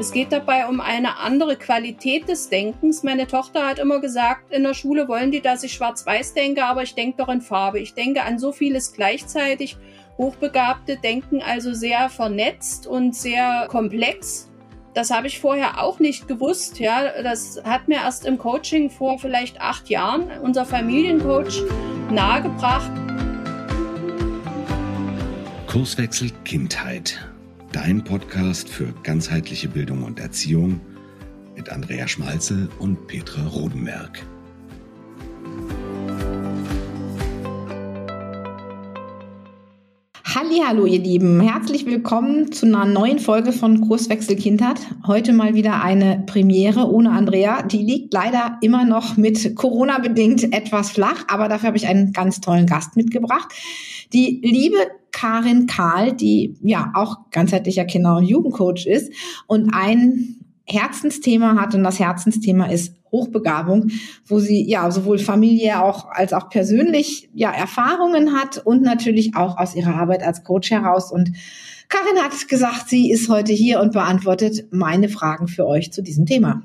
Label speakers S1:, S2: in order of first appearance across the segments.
S1: Es geht dabei um eine andere Qualität des Denkens. Meine Tochter hat immer gesagt, in der Schule wollen die, dass ich schwarz-weiß denke, aber ich denke doch in Farbe. Ich denke an so vieles gleichzeitig. Hochbegabte denken also sehr vernetzt und sehr komplex. Das habe ich vorher auch nicht gewusst. Ja, das hat mir erst im Coaching vor vielleicht acht Jahren unser Familiencoach nahegebracht.
S2: Kurswechsel Kindheit dein Podcast für ganzheitliche Bildung und Erziehung mit Andrea Schmalzel und Petra Rodenberg.
S3: Hallo, ihr Lieben, herzlich willkommen zu einer neuen Folge von Kurswechsel Kindheit. Heute mal wieder eine Premiere ohne Andrea. Die liegt leider immer noch mit Corona bedingt etwas flach, aber dafür habe ich einen ganz tollen Gast mitgebracht. Die liebe Karin Kahl, die ja auch ganzheitlicher Kinder- und Jugendcoach ist und ein Herzensthema hat und das Herzensthema ist Hochbegabung, wo sie ja sowohl familiär auch als auch persönlich ja Erfahrungen hat und natürlich auch aus ihrer Arbeit als Coach heraus und Karin hat gesagt, sie ist heute hier und beantwortet meine Fragen für euch zu diesem Thema.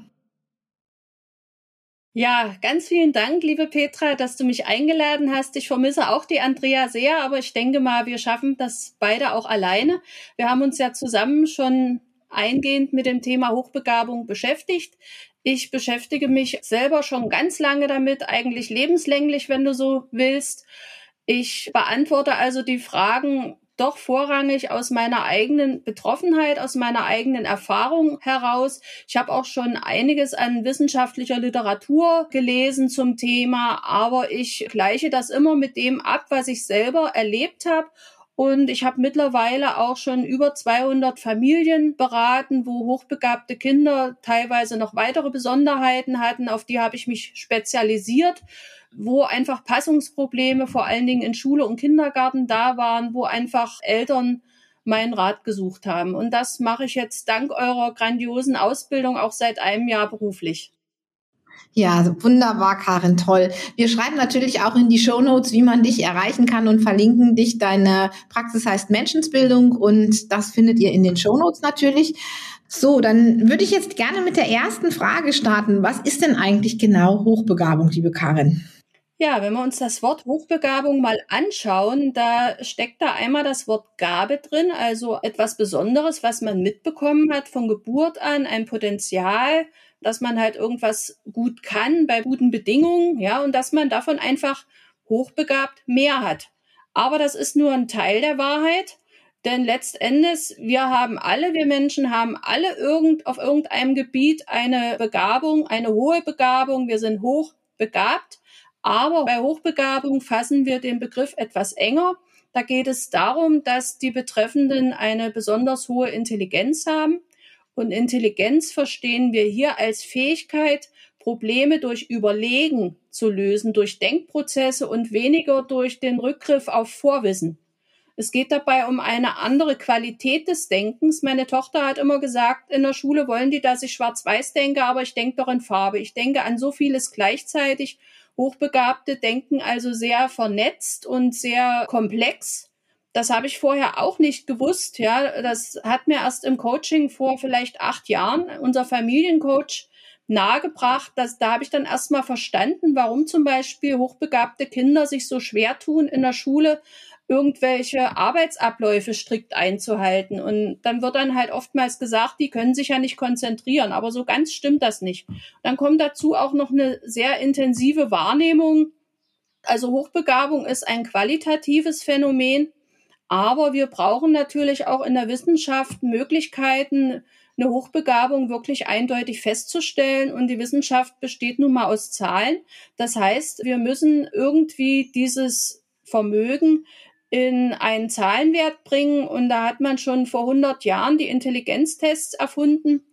S1: Ja, ganz vielen Dank, liebe Petra, dass du mich eingeladen hast. Ich vermisse auch die Andrea sehr, aber ich denke mal, wir schaffen das beide auch alleine. Wir haben uns ja zusammen schon eingehend mit dem Thema Hochbegabung beschäftigt. Ich beschäftige mich selber schon ganz lange damit, eigentlich lebenslänglich, wenn du so willst. Ich beantworte also die Fragen, doch vorrangig aus meiner eigenen Betroffenheit, aus meiner eigenen Erfahrung heraus. Ich habe auch schon einiges an wissenschaftlicher Literatur gelesen zum Thema, aber ich gleiche das immer mit dem ab, was ich selber erlebt habe und ich habe mittlerweile auch schon über 200 Familien beraten, wo hochbegabte Kinder teilweise noch weitere Besonderheiten hatten. Auf die habe ich mich spezialisiert wo einfach Passungsprobleme vor allen Dingen in Schule und Kindergarten da waren, wo einfach Eltern meinen Rat gesucht haben. Und das mache ich jetzt dank eurer grandiosen Ausbildung auch seit einem Jahr beruflich.
S3: Ja, wunderbar, Karin, toll. Wir schreiben natürlich auch in die Show Notes, wie man dich erreichen kann und verlinken dich. Deine Praxis heißt Menschensbildung und das findet ihr in den Show Notes natürlich. So, dann würde ich jetzt gerne mit der ersten Frage starten. Was ist denn eigentlich genau Hochbegabung, liebe Karin?
S1: Ja, wenn wir uns das Wort Hochbegabung mal anschauen, da steckt da einmal das Wort Gabe drin, also etwas Besonderes, was man mitbekommen hat von Geburt an, ein Potenzial, dass man halt irgendwas gut kann bei guten Bedingungen, ja, und dass man davon einfach hochbegabt mehr hat. Aber das ist nur ein Teil der Wahrheit, denn letztendlich, wir haben alle, wir Menschen haben alle irgend, auf irgendeinem Gebiet eine Begabung, eine hohe Begabung, wir sind hochbegabt. Aber bei Hochbegabung fassen wir den Begriff etwas enger. Da geht es darum, dass die Betreffenden eine besonders hohe Intelligenz haben. Und Intelligenz verstehen wir hier als Fähigkeit, Probleme durch Überlegen zu lösen, durch Denkprozesse und weniger durch den Rückgriff auf Vorwissen. Es geht dabei um eine andere Qualität des Denkens. Meine Tochter hat immer gesagt, in der Schule wollen die, dass ich schwarz-weiß denke, aber ich denke doch in Farbe. Ich denke an so vieles gleichzeitig Hochbegabte denken also sehr vernetzt und sehr komplex. Das habe ich vorher auch nicht gewusst. Ja, das hat mir erst im Coaching vor vielleicht acht Jahren unser Familiencoach nahegebracht. Dass, da habe ich dann erst mal verstanden, warum zum Beispiel hochbegabte Kinder sich so schwer tun in der Schule, irgendwelche Arbeitsabläufe strikt einzuhalten. Und dann wird dann halt oftmals gesagt, die können sich ja nicht konzentrieren. Aber so ganz stimmt das nicht. Dann kommt dazu auch noch eine sehr intensive Wahrnehmung. Also Hochbegabung ist ein qualitatives Phänomen. Aber wir brauchen natürlich auch in der Wissenschaft Möglichkeiten, eine Hochbegabung wirklich eindeutig festzustellen. Und die Wissenschaft besteht nun mal aus Zahlen. Das heißt, wir müssen irgendwie dieses Vermögen in einen Zahlenwert bringen. Und da hat man schon vor 100 Jahren die Intelligenztests erfunden.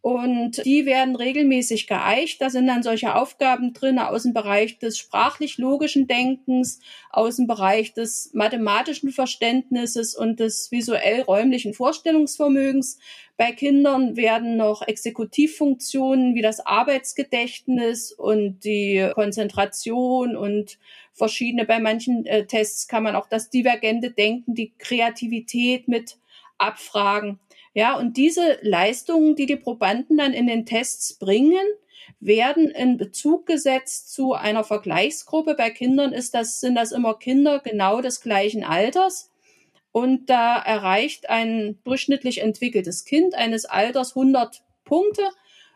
S1: Und die werden regelmäßig geeicht. Da sind dann solche Aufgaben drin aus dem Bereich des sprachlich-logischen Denkens, aus dem Bereich des mathematischen Verständnisses und des visuell-räumlichen Vorstellungsvermögens. Bei Kindern werden noch Exekutivfunktionen wie das Arbeitsgedächtnis und die Konzentration und verschiedene, bei manchen äh, Tests kann man auch das divergente Denken, die Kreativität mit abfragen. Ja, und diese Leistungen, die die Probanden dann in den Tests bringen, werden in Bezug gesetzt zu einer Vergleichsgruppe. Bei Kindern ist das, sind das immer Kinder genau des gleichen Alters. Und da erreicht ein durchschnittlich entwickeltes Kind eines Alters 100 Punkte,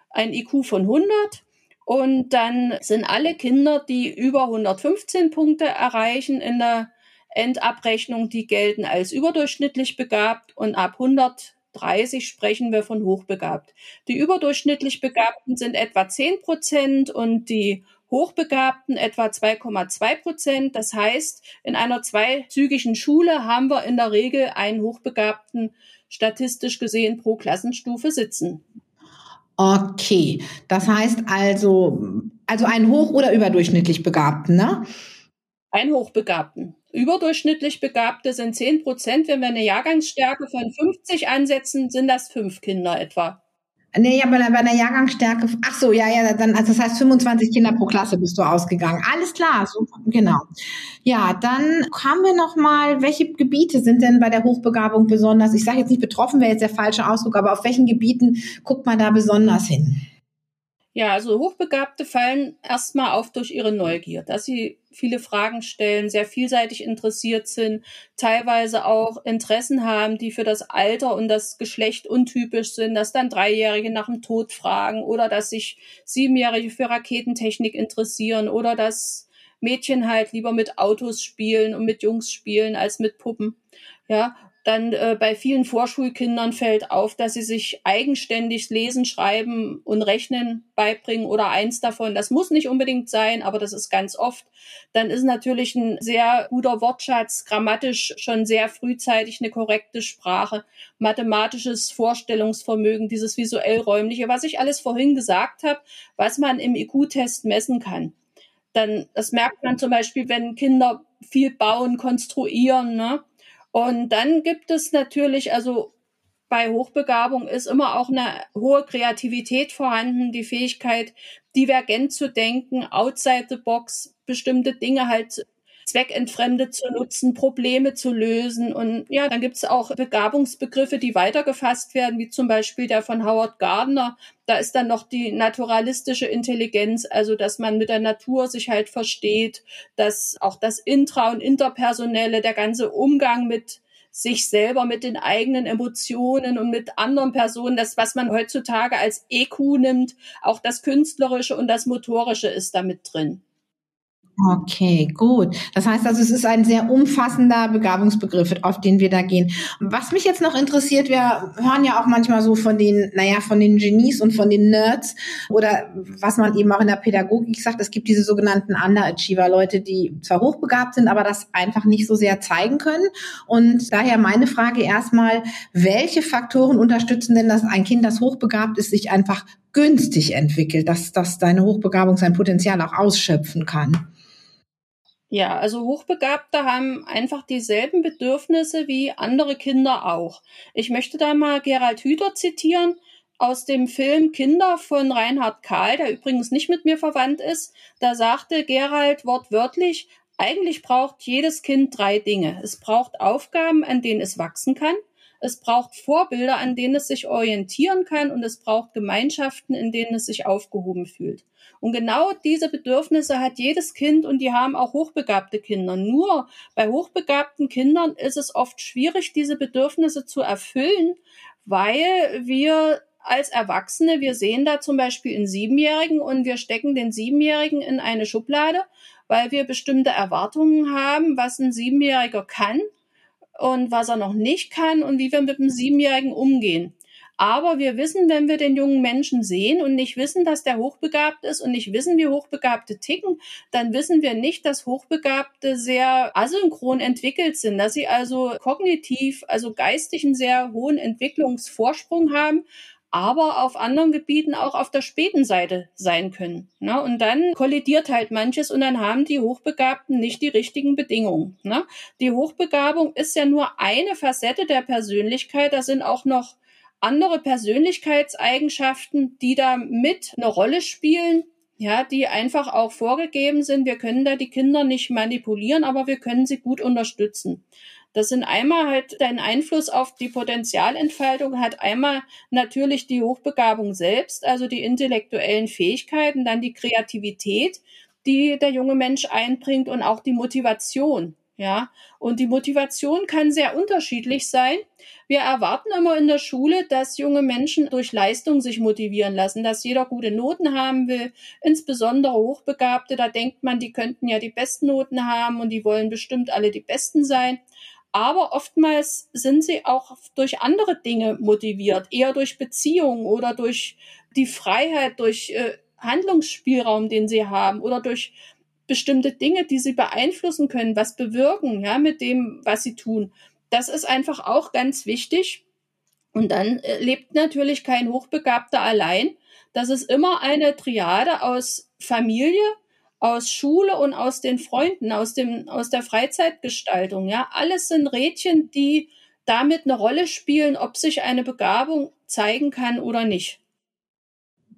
S1: ein IQ von 100. Und dann sind alle Kinder, die über 115 Punkte erreichen in der Endabrechnung, die gelten als überdurchschnittlich begabt und ab 100 30 sprechen wir von hochbegabt. Die überdurchschnittlich Begabten sind etwa 10 Prozent und die Hochbegabten etwa 2,2 Prozent. Das heißt, in einer zweizügigen Schule haben wir in der Regel einen Hochbegabten statistisch gesehen pro Klassenstufe sitzen.
S3: Okay, das heißt also, also einen hoch- oder überdurchschnittlich Begabten, ne?
S1: Ein Hochbegabten. Überdurchschnittlich Begabte sind 10 Prozent. Wenn wir eine Jahrgangsstärke von 50 ansetzen, sind das fünf Kinder etwa.
S3: Nee, ja, bei, einer Jahrgangsstärke, ach so, ja, ja, dann, also das heißt 25 Kinder pro Klasse bist du ausgegangen. Alles klar, so, genau. Ja, dann haben wir noch mal, welche Gebiete sind denn bei der Hochbegabung besonders, ich sage jetzt nicht betroffen, wäre jetzt der falsche Ausdruck, aber auf welchen Gebieten guckt man da besonders hin?
S1: Ja, also Hochbegabte fallen erstmal auf durch ihre Neugier, dass sie viele Fragen stellen, sehr vielseitig interessiert sind, teilweise auch Interessen haben, die für das Alter und das Geschlecht untypisch sind, dass dann Dreijährige nach dem Tod fragen oder dass sich Siebenjährige für Raketentechnik interessieren oder dass Mädchen halt lieber mit Autos spielen und mit Jungs spielen als mit Puppen. Ja, dann äh, bei vielen Vorschulkindern fällt auf, dass sie sich eigenständig lesen, schreiben und rechnen beibringen oder eins davon. Das muss nicht unbedingt sein, aber das ist ganz oft. Dann ist natürlich ein sehr guter Wortschatz, grammatisch schon sehr frühzeitig eine korrekte Sprache, mathematisches Vorstellungsvermögen, dieses visuell-räumliche, was ich alles vorhin gesagt habe, was man im IQ-Test messen kann. Dann, das merkt man zum Beispiel, wenn Kinder viel bauen, konstruieren, ne? Und dann gibt es natürlich, also bei Hochbegabung ist immer auch eine hohe Kreativität vorhanden, die Fähigkeit, divergent zu denken, outside the box, bestimmte Dinge halt zweckentfremdet zu nutzen, Probleme zu lösen. Und ja, dann gibt es auch Begabungsbegriffe, die weitergefasst werden, wie zum Beispiel der von Howard Gardner. Da ist dann noch die naturalistische Intelligenz, also dass man mit der Natur sich halt versteht, dass auch das Intra- und Interpersonelle, der ganze Umgang mit sich selber mit den eigenen Emotionen und mit anderen Personen, das, was man heutzutage als EQ nimmt, auch das Künstlerische und das Motorische ist damit drin.
S3: Okay, gut. Das heißt also, es ist ein sehr umfassender Begabungsbegriff, auf den wir da gehen. Was mich jetzt noch interessiert, wir hören ja auch manchmal so von den, naja, von den Genies und von den Nerds oder was man eben auch in der Pädagogik sagt, es gibt diese sogenannten Underachiever, Leute, die zwar hochbegabt sind, aber das einfach nicht so sehr zeigen können. Und daher meine Frage erstmal, welche Faktoren unterstützen denn, dass ein Kind, das hochbegabt ist, sich einfach günstig entwickelt, dass, dass deine Hochbegabung sein Potenzial auch ausschöpfen kann?
S1: Ja, also Hochbegabte haben einfach dieselben Bedürfnisse wie andere Kinder auch. Ich möchte da mal Gerald Hüther zitieren aus dem Film Kinder von Reinhard Kahl, der übrigens nicht mit mir verwandt ist. Da sagte Gerald wortwörtlich, eigentlich braucht jedes Kind drei Dinge. Es braucht Aufgaben, an denen es wachsen kann. Es braucht Vorbilder, an denen es sich orientieren kann und es braucht Gemeinschaften, in denen es sich aufgehoben fühlt. Und genau diese Bedürfnisse hat jedes Kind und die haben auch hochbegabte Kinder. Nur bei hochbegabten Kindern ist es oft schwierig, diese Bedürfnisse zu erfüllen, weil wir als Erwachsene, wir sehen da zum Beispiel einen Siebenjährigen und wir stecken den Siebenjährigen in eine Schublade, weil wir bestimmte Erwartungen haben, was ein Siebenjähriger kann und was er noch nicht kann und wie wir mit dem Siebenjährigen umgehen. Aber wir wissen, wenn wir den jungen Menschen sehen und nicht wissen, dass der hochbegabt ist und nicht wissen, wie Hochbegabte ticken, dann wissen wir nicht, dass Hochbegabte sehr asynchron entwickelt sind, dass sie also kognitiv, also geistig einen sehr hohen Entwicklungsvorsprung haben, aber auf anderen Gebieten auch auf der späten Seite sein können. Ne? Und dann kollidiert halt manches und dann haben die Hochbegabten nicht die richtigen Bedingungen. Ne? Die Hochbegabung ist ja nur eine Facette der Persönlichkeit. Da sind auch noch andere Persönlichkeitseigenschaften, die da mit eine Rolle spielen, ja, die einfach auch vorgegeben sind. Wir können da die Kinder nicht manipulieren, aber wir können sie gut unterstützen. Das sind einmal halt dein Einfluss auf die Potenzialentfaltung, hat einmal natürlich die Hochbegabung selbst, also die intellektuellen Fähigkeiten, dann die Kreativität, die der junge Mensch einbringt und auch die Motivation. Ja, und die Motivation kann sehr unterschiedlich sein. Wir erwarten immer in der Schule, dass junge Menschen durch Leistung sich motivieren lassen, dass jeder gute Noten haben will, insbesondere Hochbegabte, da denkt man, die könnten ja die besten Noten haben und die wollen bestimmt alle die besten sein. Aber oftmals sind sie auch durch andere Dinge motiviert, eher durch Beziehungen oder durch die Freiheit, durch äh, Handlungsspielraum, den sie haben oder durch bestimmte Dinge, die sie beeinflussen können, was bewirken, ja, mit dem, was sie tun. Das ist einfach auch ganz wichtig. Und dann äh, lebt natürlich kein Hochbegabter allein. Das ist immer eine Triade aus Familie, aus Schule und aus den Freunden, aus dem, aus der Freizeitgestaltung. Ja, alles sind Rädchen, die damit eine Rolle spielen, ob sich eine Begabung zeigen kann oder nicht.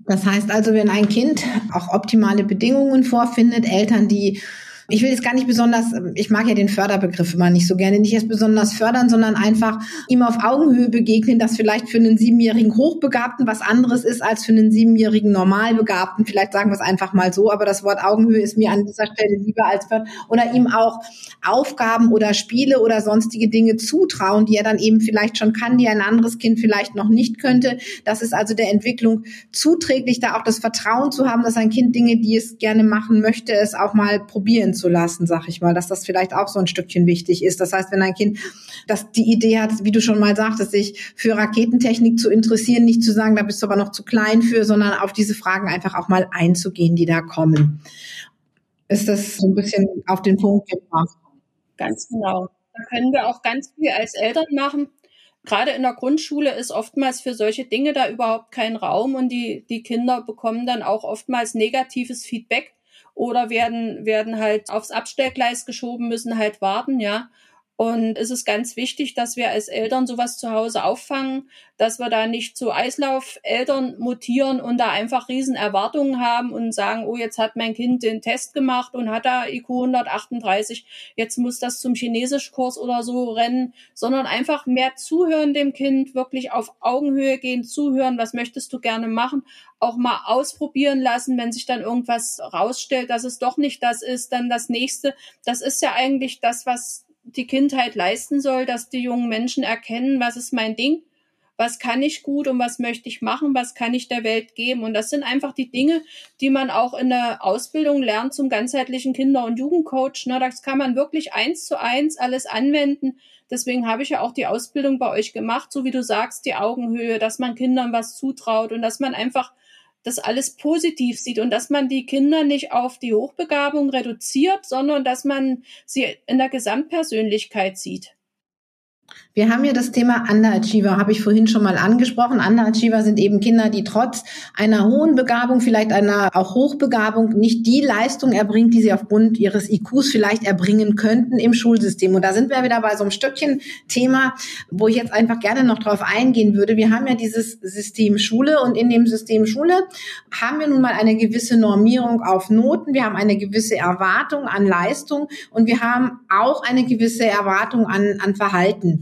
S3: Das heißt also, wenn ein Kind auch optimale Bedingungen vorfindet, Eltern, die ich will jetzt gar nicht besonders, ich mag ja den Förderbegriff immer nicht so gerne, nicht erst besonders fördern, sondern einfach ihm auf Augenhöhe begegnen, dass vielleicht für einen siebenjährigen Hochbegabten was anderes ist als für einen siebenjährigen Normalbegabten. Vielleicht sagen wir es einfach mal so, aber das Wort Augenhöhe ist mir an dieser Stelle lieber als fördern. Oder ihm auch Aufgaben oder Spiele oder sonstige Dinge zutrauen, die er dann eben vielleicht schon kann, die ein anderes Kind vielleicht noch nicht könnte. Das ist also der Entwicklung zuträglich, da auch das Vertrauen zu haben, dass ein Kind Dinge, die es gerne machen möchte, es auch mal probieren zu lassen, sag ich mal, dass das vielleicht auch so ein Stückchen wichtig ist. Das heißt, wenn ein Kind das die Idee hat, wie du schon mal sagtest, sich für Raketentechnik zu interessieren, nicht zu sagen, da bist du aber noch zu klein für, sondern auf diese Fragen einfach auch mal einzugehen, die da kommen. Ist das so ein bisschen auf den Punkt gebracht?
S1: Ganz genau. Da können wir auch ganz viel als Eltern machen gerade in der Grundschule ist oftmals für solche Dinge da überhaupt kein Raum und die, die Kinder bekommen dann auch oftmals negatives Feedback oder werden, werden halt aufs Abstellgleis geschoben, müssen halt warten, ja. Und es ist ganz wichtig, dass wir als Eltern sowas zu Hause auffangen, dass wir da nicht zu Eislaufeltern mutieren und da einfach riesen Erwartungen haben und sagen, oh, jetzt hat mein Kind den Test gemacht und hat da IQ 138, jetzt muss das zum Chinesischkurs oder so rennen, sondern einfach mehr zuhören dem Kind, wirklich auf Augenhöhe gehen, zuhören, was möchtest du gerne machen, auch mal ausprobieren lassen, wenn sich dann irgendwas rausstellt, dass es doch nicht das ist, dann das nächste. Das ist ja eigentlich das, was die Kindheit leisten soll, dass die jungen Menschen erkennen, was ist mein Ding, was kann ich gut und was möchte ich machen, was kann ich der Welt geben. Und das sind einfach die Dinge, die man auch in der Ausbildung lernt zum ganzheitlichen Kinder- und Jugendcoach. Das kann man wirklich eins zu eins alles anwenden. Deswegen habe ich ja auch die Ausbildung bei euch gemacht, so wie du sagst, die Augenhöhe, dass man Kindern was zutraut und dass man einfach das alles positiv sieht und dass man die Kinder nicht auf die Hochbegabung reduziert, sondern dass man sie in der Gesamtpersönlichkeit sieht.
S3: Wir haben ja das Thema Underachiever, habe ich vorhin schon mal angesprochen. Underachiever sind eben Kinder, die trotz einer hohen Begabung, vielleicht einer auch Hochbegabung, nicht die Leistung erbringen, die sie aufgrund ihres IQs vielleicht erbringen könnten im Schulsystem. Und da sind wir wieder bei so einem Stückchen Thema, wo ich jetzt einfach gerne noch drauf eingehen würde. Wir haben ja dieses System Schule und in dem System Schule haben wir nun mal eine gewisse Normierung auf Noten. Wir haben eine gewisse Erwartung an Leistung und wir haben auch eine gewisse Erwartung an, an Verhalten.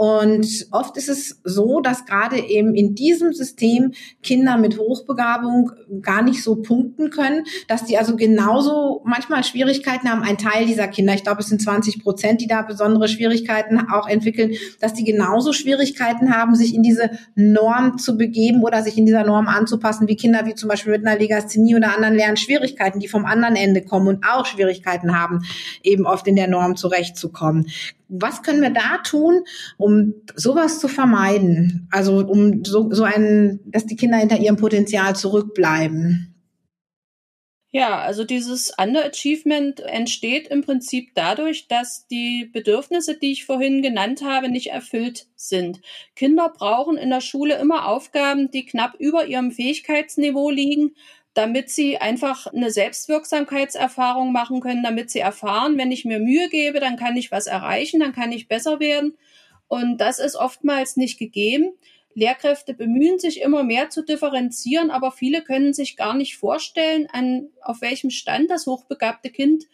S3: Und oft ist es so, dass gerade eben in diesem System Kinder mit Hochbegabung gar nicht so punkten können, dass die also genauso manchmal Schwierigkeiten haben. Ein Teil dieser Kinder, ich glaube, es sind 20 Prozent, die da besondere Schwierigkeiten auch entwickeln, dass die genauso Schwierigkeiten haben, sich in diese Norm zu begeben oder sich in dieser Norm anzupassen, wie Kinder, wie zum Beispiel mit einer Legasthenie oder anderen Lernschwierigkeiten, die vom anderen Ende kommen und auch Schwierigkeiten haben, eben oft in der Norm zurechtzukommen. Was können wir da tun, um sowas zu vermeiden? Also um so, so ein, dass die Kinder hinter ihrem Potenzial zurückbleiben?
S1: Ja, also dieses Underachievement entsteht im Prinzip dadurch, dass die Bedürfnisse, die ich vorhin genannt habe, nicht erfüllt sind. Kinder brauchen in der Schule immer Aufgaben, die knapp über ihrem Fähigkeitsniveau liegen damit sie einfach eine Selbstwirksamkeitserfahrung machen können, damit sie erfahren, wenn ich mir Mühe gebe, dann kann ich was erreichen, dann kann ich besser werden. Und das ist oftmals nicht gegeben. Lehrkräfte bemühen sich immer mehr zu differenzieren, aber viele können sich gar nicht vorstellen, an, auf welchem Stand das hochbegabte Kind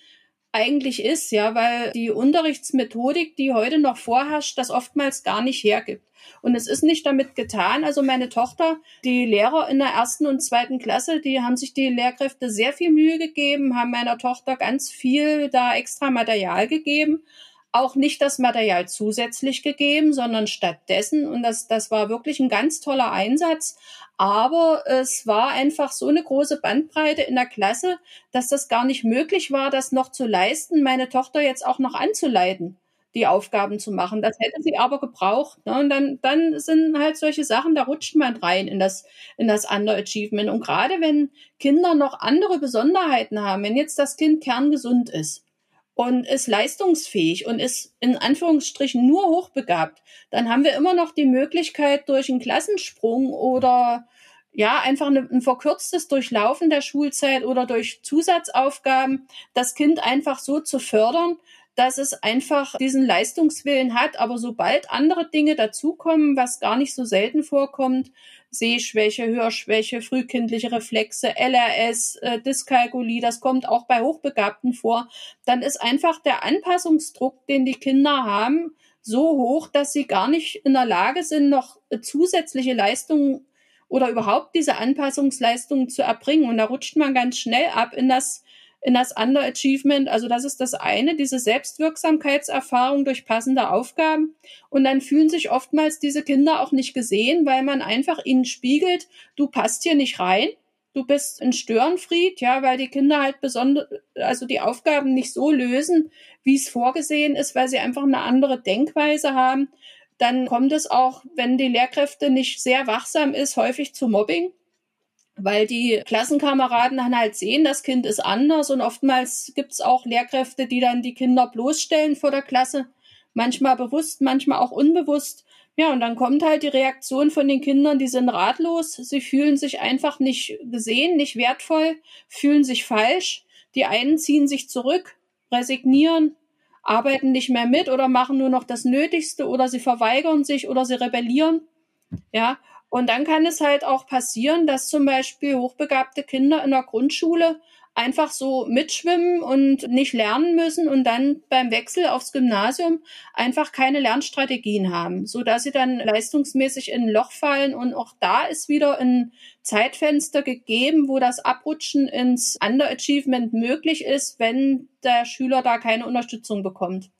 S1: eigentlich ist, ja, weil die Unterrichtsmethodik, die heute noch vorherrscht, das oftmals gar nicht hergibt. Und es ist nicht damit getan. Also meine Tochter, die Lehrer in der ersten und zweiten Klasse, die haben sich die Lehrkräfte sehr viel Mühe gegeben, haben meiner Tochter ganz viel da extra Material gegeben auch nicht das Material zusätzlich gegeben, sondern stattdessen. Und das, das war wirklich ein ganz toller Einsatz. Aber es war einfach so eine große Bandbreite in der Klasse, dass das gar nicht möglich war, das noch zu leisten, meine Tochter jetzt auch noch anzuleiten die Aufgaben zu machen. Das hätte sie aber gebraucht. Ne? Und dann, dann sind halt solche Sachen, da rutscht man rein in das, in das Underachievement. Und gerade wenn Kinder noch andere Besonderheiten haben, wenn jetzt das Kind kerngesund ist, und ist leistungsfähig und ist in Anführungsstrichen nur hochbegabt, dann haben wir immer noch die Möglichkeit durch einen Klassensprung oder ja, einfach ein verkürztes Durchlaufen der Schulzeit oder durch Zusatzaufgaben das Kind einfach so zu fördern, dass es einfach diesen Leistungswillen hat. Aber sobald andere Dinge dazukommen, was gar nicht so selten vorkommt, Sehschwäche, Hörschwäche, frühkindliche Reflexe, LRS, äh, Dyskalkulie, das kommt auch bei Hochbegabten vor, dann ist einfach der Anpassungsdruck, den die Kinder haben, so hoch, dass sie gar nicht in der Lage sind, noch äh, zusätzliche Leistungen oder überhaupt diese Anpassungsleistungen zu erbringen. Und da rutscht man ganz schnell ab in das in das Underachievement. Also das ist das eine, diese Selbstwirksamkeitserfahrung durch passende Aufgaben. Und dann fühlen sich oftmals diese Kinder auch nicht gesehen, weil man einfach ihnen spiegelt, du passt hier nicht rein. Du bist ein Störenfried, ja, weil die Kinder halt besonders, also die Aufgaben nicht so lösen, wie es vorgesehen ist, weil sie einfach eine andere Denkweise haben. Dann kommt es auch, wenn die Lehrkräfte nicht sehr wachsam ist, häufig zu Mobbing weil die Klassenkameraden dann halt sehen, das Kind ist anders und oftmals gibt's auch Lehrkräfte, die dann die Kinder bloßstellen vor der Klasse, manchmal bewusst, manchmal auch unbewusst. Ja, und dann kommt halt die Reaktion von den Kindern, die sind ratlos, sie fühlen sich einfach nicht gesehen, nicht wertvoll, fühlen sich falsch. Die einen ziehen sich zurück, resignieren, arbeiten nicht mehr mit oder machen nur noch das Nötigste oder sie verweigern sich oder sie rebellieren. Ja, und dann kann es halt auch passieren, dass zum Beispiel hochbegabte Kinder in der Grundschule einfach so mitschwimmen und nicht lernen müssen und dann beim Wechsel aufs Gymnasium einfach keine Lernstrategien haben, so dass sie dann leistungsmäßig in ein Loch fallen. Und auch da ist wieder ein Zeitfenster gegeben, wo das Abrutschen ins Underachievement möglich ist, wenn der Schüler da keine Unterstützung bekommt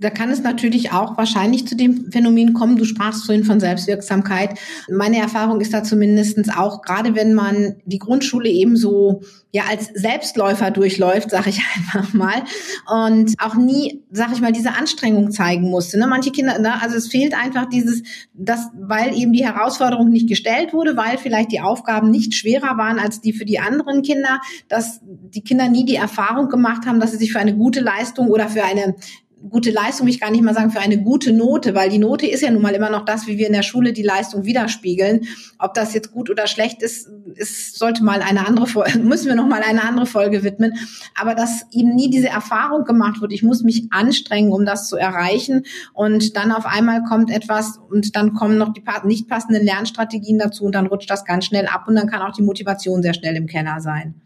S3: da kann es natürlich auch wahrscheinlich zu dem Phänomen kommen, du sprachst vorhin von Selbstwirksamkeit. Meine Erfahrung ist da zumindestens auch, gerade wenn man die Grundschule eben so ja als Selbstläufer durchläuft, sag ich einfach mal, und auch nie, sag ich mal, diese Anstrengung zeigen musste. Ne? Manche Kinder, ne? also es fehlt einfach dieses, das, weil eben die Herausforderung nicht gestellt wurde, weil vielleicht die Aufgaben nicht schwerer waren als die für die anderen Kinder, dass die Kinder nie die Erfahrung gemacht haben, dass sie sich für eine gute Leistung oder für eine gute Leistung, will ich gar nicht mal sagen, für eine gute Note, weil die Note ist ja nun mal immer noch das, wie wir in der Schule die Leistung widerspiegeln. Ob das jetzt gut oder schlecht ist, ist sollte mal eine andere Folge, müssen wir noch mal eine andere Folge widmen. Aber dass eben nie diese Erfahrung gemacht wird, ich muss mich anstrengen, um das zu erreichen. Und dann auf einmal kommt etwas und dann kommen noch die nicht passenden Lernstrategien dazu und dann rutscht das ganz schnell ab und dann kann auch die Motivation sehr schnell im Keller sein.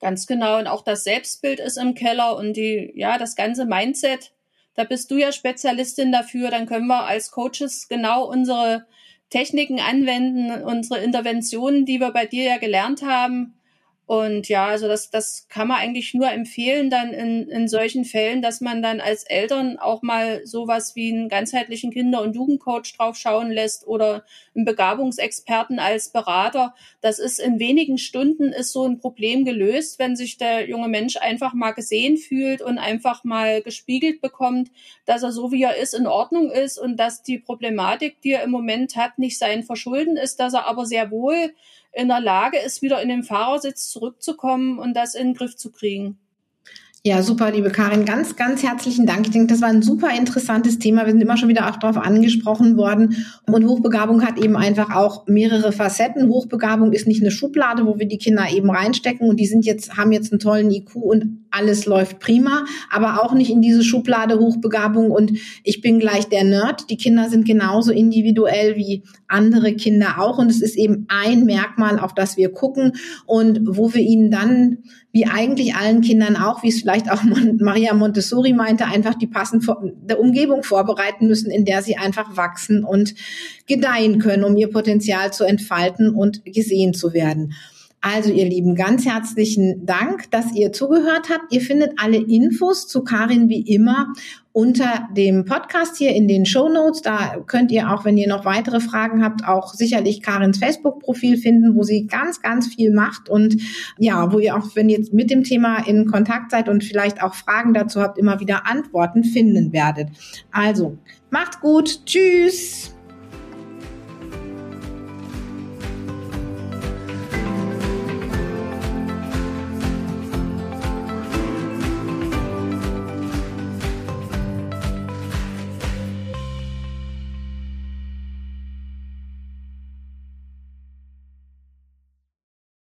S1: Ganz genau. Und auch das Selbstbild ist im Keller und die, ja, das ganze Mindset da bist du ja Spezialistin dafür. Dann können wir als Coaches genau unsere Techniken anwenden, unsere Interventionen, die wir bei dir ja gelernt haben, und ja, also das, das kann man eigentlich nur empfehlen dann in, in solchen Fällen, dass man dann als Eltern auch mal sowas wie einen ganzheitlichen Kinder- und Jugendcoach drauf schauen lässt oder einen Begabungsexperten als Berater. Das ist in wenigen Stunden ist so ein Problem gelöst, wenn sich der junge Mensch einfach mal gesehen fühlt und einfach mal gespiegelt bekommt, dass er so wie er ist in Ordnung ist und dass die Problematik, die er im Moment hat, nicht sein Verschulden ist, dass er aber sehr wohl in der Lage ist, wieder in den Fahrersitz zurückzukommen und das in den Griff zu kriegen.
S3: Ja, super, liebe Karin. Ganz, ganz herzlichen Dank. Ich denke, das war ein super interessantes Thema. Wir sind immer schon wieder auch darauf angesprochen worden. Und Hochbegabung hat eben einfach auch mehrere Facetten. Hochbegabung ist nicht eine Schublade, wo wir die Kinder eben reinstecken und die sind jetzt, haben jetzt einen tollen IQ und alles läuft prima, aber auch nicht in diese Schublade Hochbegabung und ich bin gleich der Nerd. Die Kinder sind genauso individuell wie andere Kinder auch und es ist eben ein Merkmal, auf das wir gucken und wo wir ihnen dann wie eigentlich allen Kindern auch, wie es vielleicht auch Maria Montessori meinte, einfach die passende Umgebung vorbereiten müssen, in der sie einfach wachsen und gedeihen können, um ihr Potenzial zu entfalten und gesehen zu werden. Also ihr Lieben, ganz herzlichen Dank, dass ihr zugehört habt. Ihr findet alle Infos zu Karin wie immer unter dem Podcast hier in den Show Notes. Da könnt ihr auch, wenn ihr noch weitere Fragen habt, auch sicherlich Karins Facebook-Profil finden, wo sie ganz, ganz viel macht und ja, wo ihr auch, wenn ihr jetzt mit dem Thema in Kontakt seid und vielleicht auch Fragen dazu habt, immer wieder Antworten finden werdet. Also, macht gut. Tschüss.